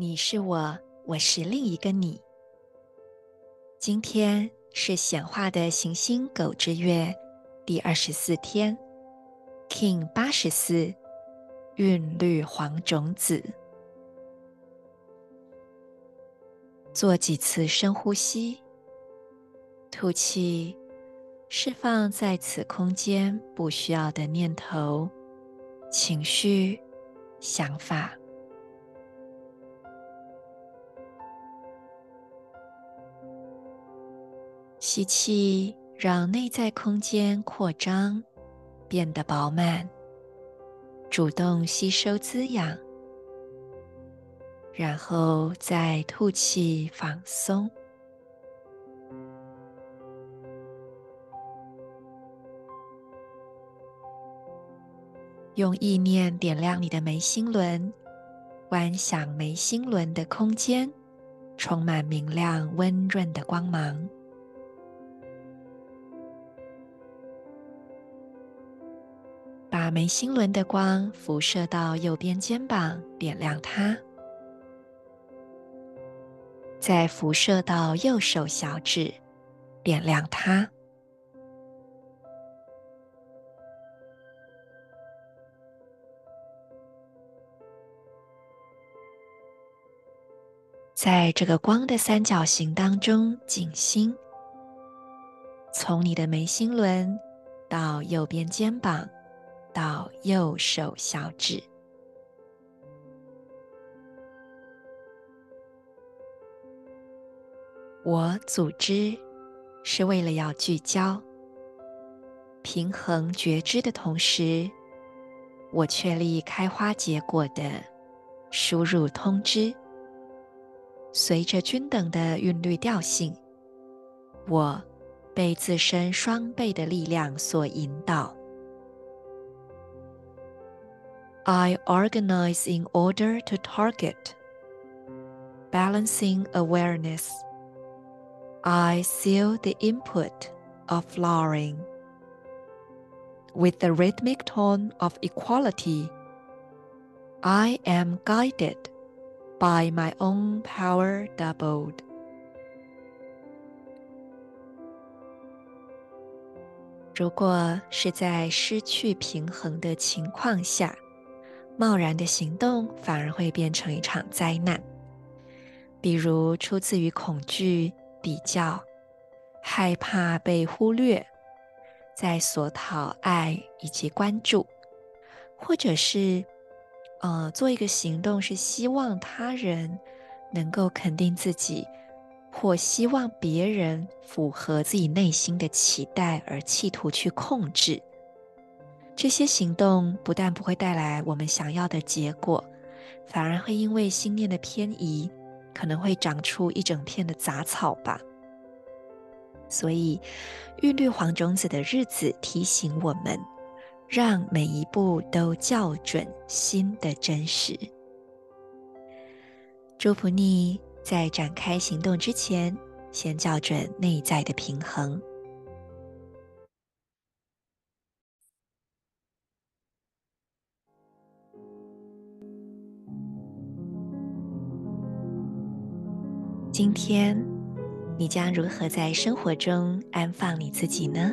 你是我。我是另一个你。今天是显化的行星狗之月第二十四天，King 八十四，韵律黄种子。做几次深呼吸，吐气，释放在此空间不需要的念头、情绪、想法。吸气，让内在空间扩张，变得饱满，主动吸收滋养，然后再吐气放松。用意念点亮你的眉心轮，观想眉心轮的空间充满明亮温润的光芒。眉心轮的光辐射到右边肩膀，点亮它；再辐射到右手小指，点亮它。在这个光的三角形当中，静心，从你的眉心轮到右边肩膀。到右手小指，我组织是为了要聚焦、平衡觉知的同时，我确立开花结果的输入通知，随着均等的韵律调性，我被自身双倍的力量所引导。I organize in order to target, balancing awareness. I seal the input of flowering with the rhythmic tone of equality. I am guided by my own power doubled. 贸然的行动反而会变成一场灾难，比如出自于恐惧、比较、害怕被忽略，在索讨爱以及关注，或者是呃做一个行动是希望他人能够肯定自己，或希望别人符合自己内心的期待而企图去控制。这些行动不但不会带来我们想要的结果，反而会因为心念的偏移，可能会长出一整片的杂草吧。所以，韵律黄种子的日子提醒我们，让每一步都校准心的真实。祝福你在展开行动之前，先校准内在的平衡。今天，你将如何在生活中安放你自己呢？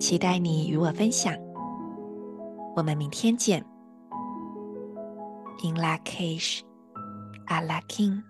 期待你与我分享。我们明天见。In Lak'ech, Ala K'in